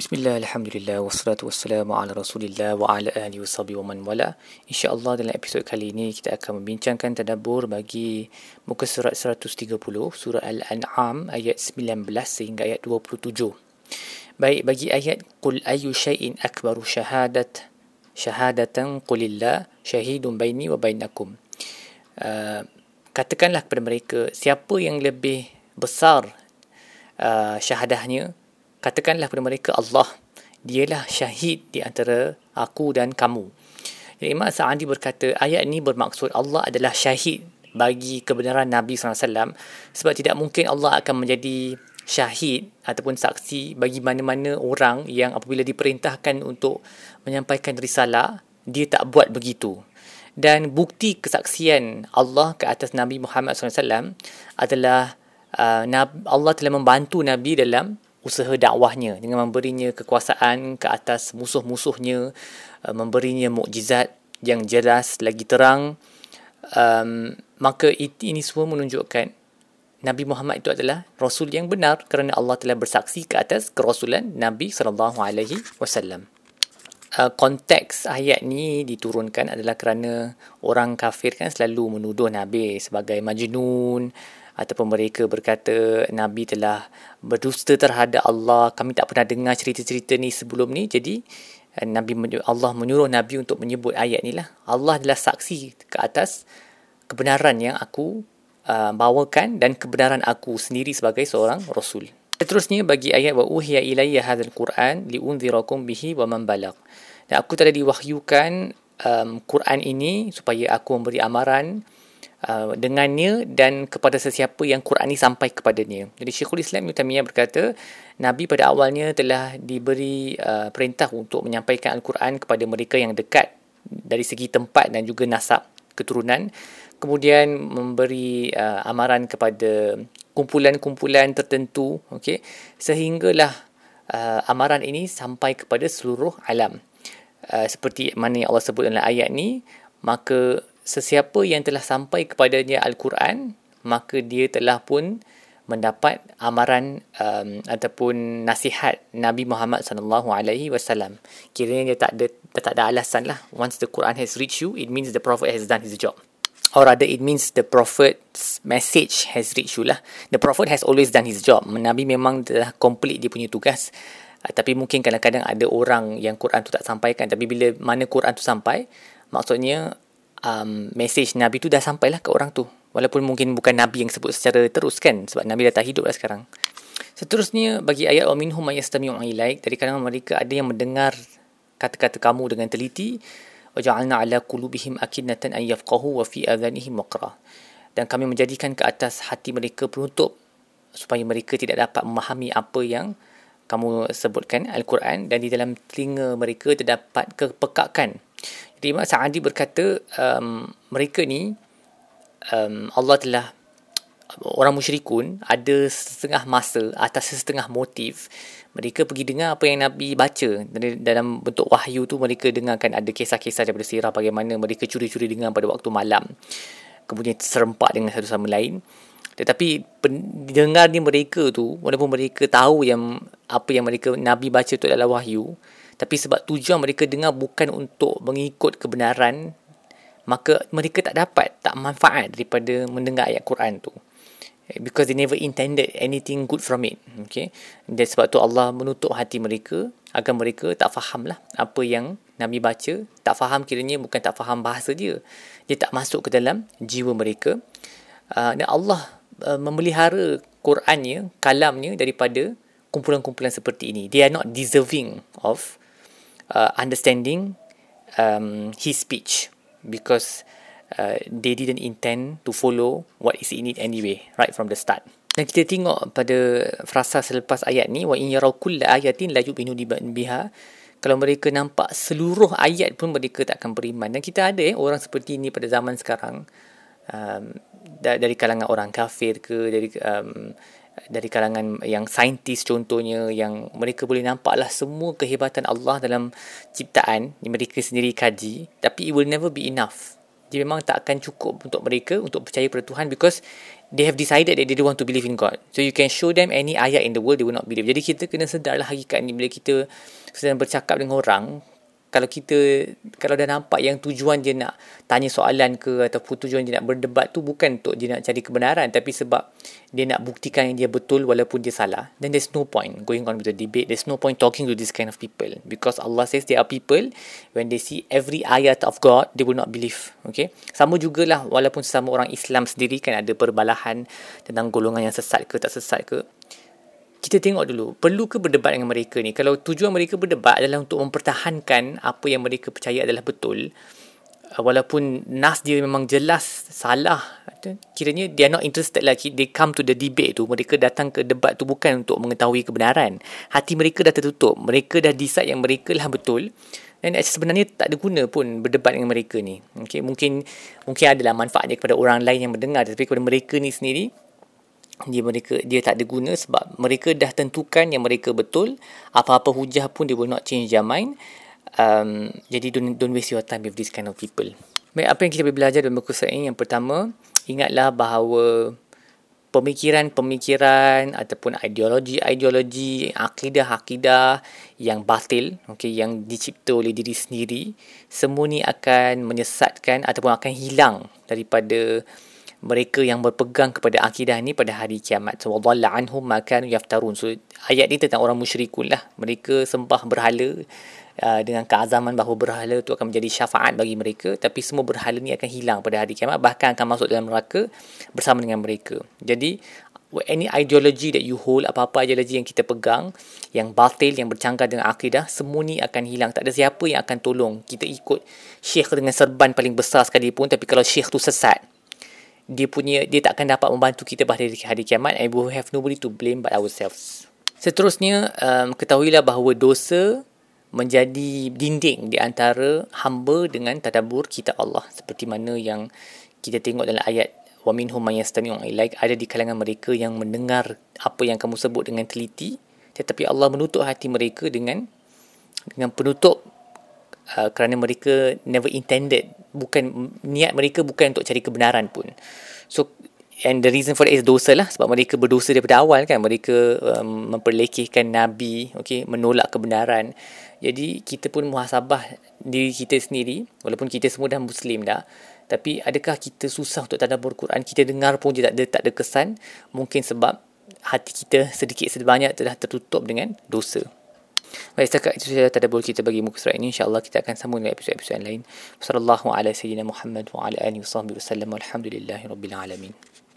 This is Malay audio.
Bismillah, Alhamdulillah, wassalatu wassalamu ala rasulillah wa ala ahli wa sahbihi wa man wala. InsyaAllah dalam episod kali ini kita akan membincangkan tadabur bagi muka surat 130, surah Al-An'am ayat 19 sehingga ayat 27. Baik, bagi ayat Qul ayu syai'in akbaru syahadat syahadatan qulillah syahidun baini wa bainakum. Uh, katakanlah kepada mereka, siapa yang lebih besar uh, syahadahnya katakanlah kepada mereka Allah dialah syahid di antara aku dan kamu. Jadi Imam Sa'adi berkata ayat ini bermaksud Allah adalah syahid bagi kebenaran Nabi SAW sebab tidak mungkin Allah akan menjadi syahid ataupun saksi bagi mana-mana orang yang apabila diperintahkan untuk menyampaikan risalah dia tak buat begitu. Dan bukti kesaksian Allah ke atas Nabi Muhammad SAW adalah uh, Allah telah membantu Nabi dalam usaha dakwahnya dengan memberinya kekuasaan ke atas musuh-musuhnya uh, memberinya mukjizat yang jelas lagi terang um, maka ini semua menunjukkan Nabi Muhammad itu adalah rasul yang benar kerana Allah telah bersaksi ke atas kerasulan Nabi sallallahu alaihi wasallam. Uh, konteks ayat ni diturunkan adalah kerana orang kafir kan selalu menuduh Nabi sebagai majnun, ataupun mereka berkata Nabi telah berdusta terhadap Allah. Kami tak pernah dengar cerita-cerita ni sebelum ni. Jadi eh, Nabi Allah menyuruh Nabi untuk menyebut ayat ni lah. Allah adalah saksi ke atas kebenaran yang aku uh, bawakan dan kebenaran aku sendiri sebagai seorang Rasul. Seterusnya bagi ayat wa uhiya ilayya hadzal Quran liunzirakum bihi wa man balagh. Dan aku telah diwahyukan um, Quran ini supaya aku memberi amaran uh, dengannya dan kepada sesiapa yang Quran ini sampai kepadanya. Jadi Syekhul Islam Ibn Taymiyah berkata, Nabi pada awalnya telah diberi uh, perintah untuk menyampaikan Al-Quran kepada mereka yang dekat dari segi tempat dan juga nasab keturunan. Kemudian memberi uh, amaran kepada kumpulan-kumpulan tertentu okay, sehinggalah uh, amaran ini sampai kepada seluruh alam. Uh, seperti mana yang Allah sebut dalam ayat ni, maka sesiapa yang telah sampai kepadanya Al-Quran maka dia telah pun mendapat amaran um, ataupun nasihat Nabi Muhammad sallallahu alaihi wasallam. Kiranya dia tak ada dia tak ada alasan lah. Once the Quran has reached you, it means the prophet has done his job. Or rather, it means the prophet's message has reached you lah. The prophet has always done his job. Nabi memang telah complete dia punya tugas. Uh, tapi mungkin kadang-kadang ada orang yang Quran tu tak sampaikan. Tapi bila mana Quran tu sampai, maksudnya um, message Nabi tu dah sampailah ke orang tu. Walaupun mungkin bukan Nabi yang sebut secara terus kan. Sebab Nabi dah tak hidup lah sekarang. Seterusnya bagi ayat wa minhum mayastami'u ilaik dari kalangan mereka ada yang mendengar kata-kata kamu dengan teliti wa ja'alna ala qulubihim akinnatan an yafqahu wa fi dan kami menjadikan ke atas hati mereka penutup supaya mereka tidak dapat memahami apa yang kamu sebutkan Al-Quran dan di dalam telinga mereka terdapat kepekakan Imam Sa'adi berkata um, mereka ni um, Allah telah orang musyrikun ada setengah masa atas setengah motif mereka pergi dengar apa yang Nabi baca. Dalam bentuk wahyu tu mereka dengarkan ada kisah-kisah daripada sirah bagaimana mereka curi-curi dengar pada waktu malam. Kemudian serempak dengan satu sama lain. Tetapi dengar ni mereka tu walaupun mereka tahu yang apa yang mereka Nabi baca tu adalah wahyu tapi sebab tujuan mereka dengar bukan untuk mengikut kebenaran, maka mereka tak dapat, tak manfaat daripada mendengar ayat Quran tu. Because they never intended anything good from it. Okay? Dan sebab tu Allah menutup hati mereka agar mereka tak faham lah apa yang Nabi baca. Tak faham kiranya bukan tak faham bahasa dia. Dia tak masuk ke dalam jiwa mereka. Uh, dan Allah uh, memelihara Qurannya, kalamnya daripada kumpulan-kumpulan seperti ini. They are not deserving of uh, understanding um, his speech because uh, they didn't intend to follow what is in it anyway right from the start. Dan kita tengok pada frasa selepas ayat ni wa in yarau kulla ayatin la yu'minu biha kalau mereka nampak seluruh ayat pun mereka tak akan beriman dan kita ada eh, orang seperti ini pada zaman sekarang um, dari kalangan orang kafir ke dari um, dari kalangan yang saintis contohnya yang mereka boleh nampaklah semua kehebatan Allah dalam ciptaan yang mereka sendiri kaji tapi it will never be enough dia memang tak akan cukup untuk mereka untuk percaya pada Tuhan because they have decided that they don't want to believe in God. So you can show them any ayat in the world they will not believe. Jadi kita kena sedarlah hakikat ni bila kita sedang bercakap dengan orang, kalau kita kalau dah nampak yang tujuan dia nak tanya soalan ke ataupun tujuan dia nak berdebat tu bukan untuk dia nak cari kebenaran tapi sebab dia nak buktikan yang dia betul walaupun dia salah. Then there's no point going on with the debate. There's no point talking to this kind of people. Because Allah says there are people when they see every ayat of God they will not believe. Okay? Sama jugalah walaupun sesama orang Islam sendiri kan ada perbalahan tentang golongan yang sesat ke tak sesat ke kita tengok dulu perlu ke berdebat dengan mereka ni? Kalau tujuan mereka berdebat adalah untuk mempertahankan apa yang mereka percaya adalah betul uh, walaupun nas dia memang jelas salah kiranya they are not interested lagi they come to the debate tu mereka datang ke debat tu bukan untuk mengetahui kebenaran. Hati mereka dah tertutup mereka dah decide yang mereka lah betul dan sebenarnya tak ada guna pun berdebat dengan mereka ni. Okay, mungkin mungkin adalah manfaatnya kepada orang lain yang mendengar tapi kepada mereka ni sendiri dia mereka dia tak ada guna sebab mereka dah tentukan yang mereka betul. Apa-apa hujah pun they will not change their mind. Um, jadi don't, don't waste your time with this kind of people. Baik, apa yang kita boleh belajar dalam buku ini? Yang pertama ingatlah bahawa pemikiran-pemikiran ataupun ideologi-ideologi akidah-akidah yang batil okay, yang dicipta oleh diri sendiri semua ni akan menyesatkan ataupun akan hilang daripada mereka yang berpegang kepada akidah ni pada hari kiamat. So, wadalla anhum makan yaftarun. So, ayat ni tentang orang musyrikun lah. Mereka sembah berhala uh, dengan keazaman bahawa berhala tu akan menjadi syafaat bagi mereka. Tapi semua berhala ni akan hilang pada hari kiamat. Bahkan akan masuk dalam neraka bersama dengan mereka. Jadi, any ideology that you hold, apa-apa ideologi yang kita pegang, yang batil, yang bercanggah dengan akidah, semua ni akan hilang. Tak ada siapa yang akan tolong. Kita ikut syekh dengan serban paling besar sekalipun. Tapi kalau syekh tu sesat, dia punya dia tak akan dapat membantu kita pada hari kiamat and we have nobody to blame but ourselves. Seterusnya um, ketahuilah bahawa dosa menjadi dinding di antara hamba dengan tadabbur kita Allah seperti mana yang kita tengok dalam ayat wa minhum may yastami'u ilaik ada di kalangan mereka yang mendengar apa yang kamu sebut dengan teliti tetapi Allah menutup hati mereka dengan dengan penutup uh, kerana mereka never intended bukan niat mereka bukan untuk cari kebenaran pun. So and the reason for it is dosa lah. Sebab mereka berdosa daripada awal kan. Mereka um, memperlekehkan nabi okay menolak kebenaran. Jadi kita pun muhasabah diri kita sendiri. Walaupun kita semua dah muslim dah. Tapi adakah kita susah untuk tadabbur Quran? Kita dengar pun dia tak ada tak ada kesan. Mungkin sebab hati kita sedikit sebanyak telah tertutup dengan dosa Baik, setakat itu saja tadabbur kita bagi muka surat ini. InsyaAllah kita akan sambung dengan episod-episod lain. Wassalamualaikum warahmatullahi wabarakatuh. Wa ala sayyidina Muhammad wa ala alihi wa sahbihi wasallam. Alhamdulillahi rabbil alamin.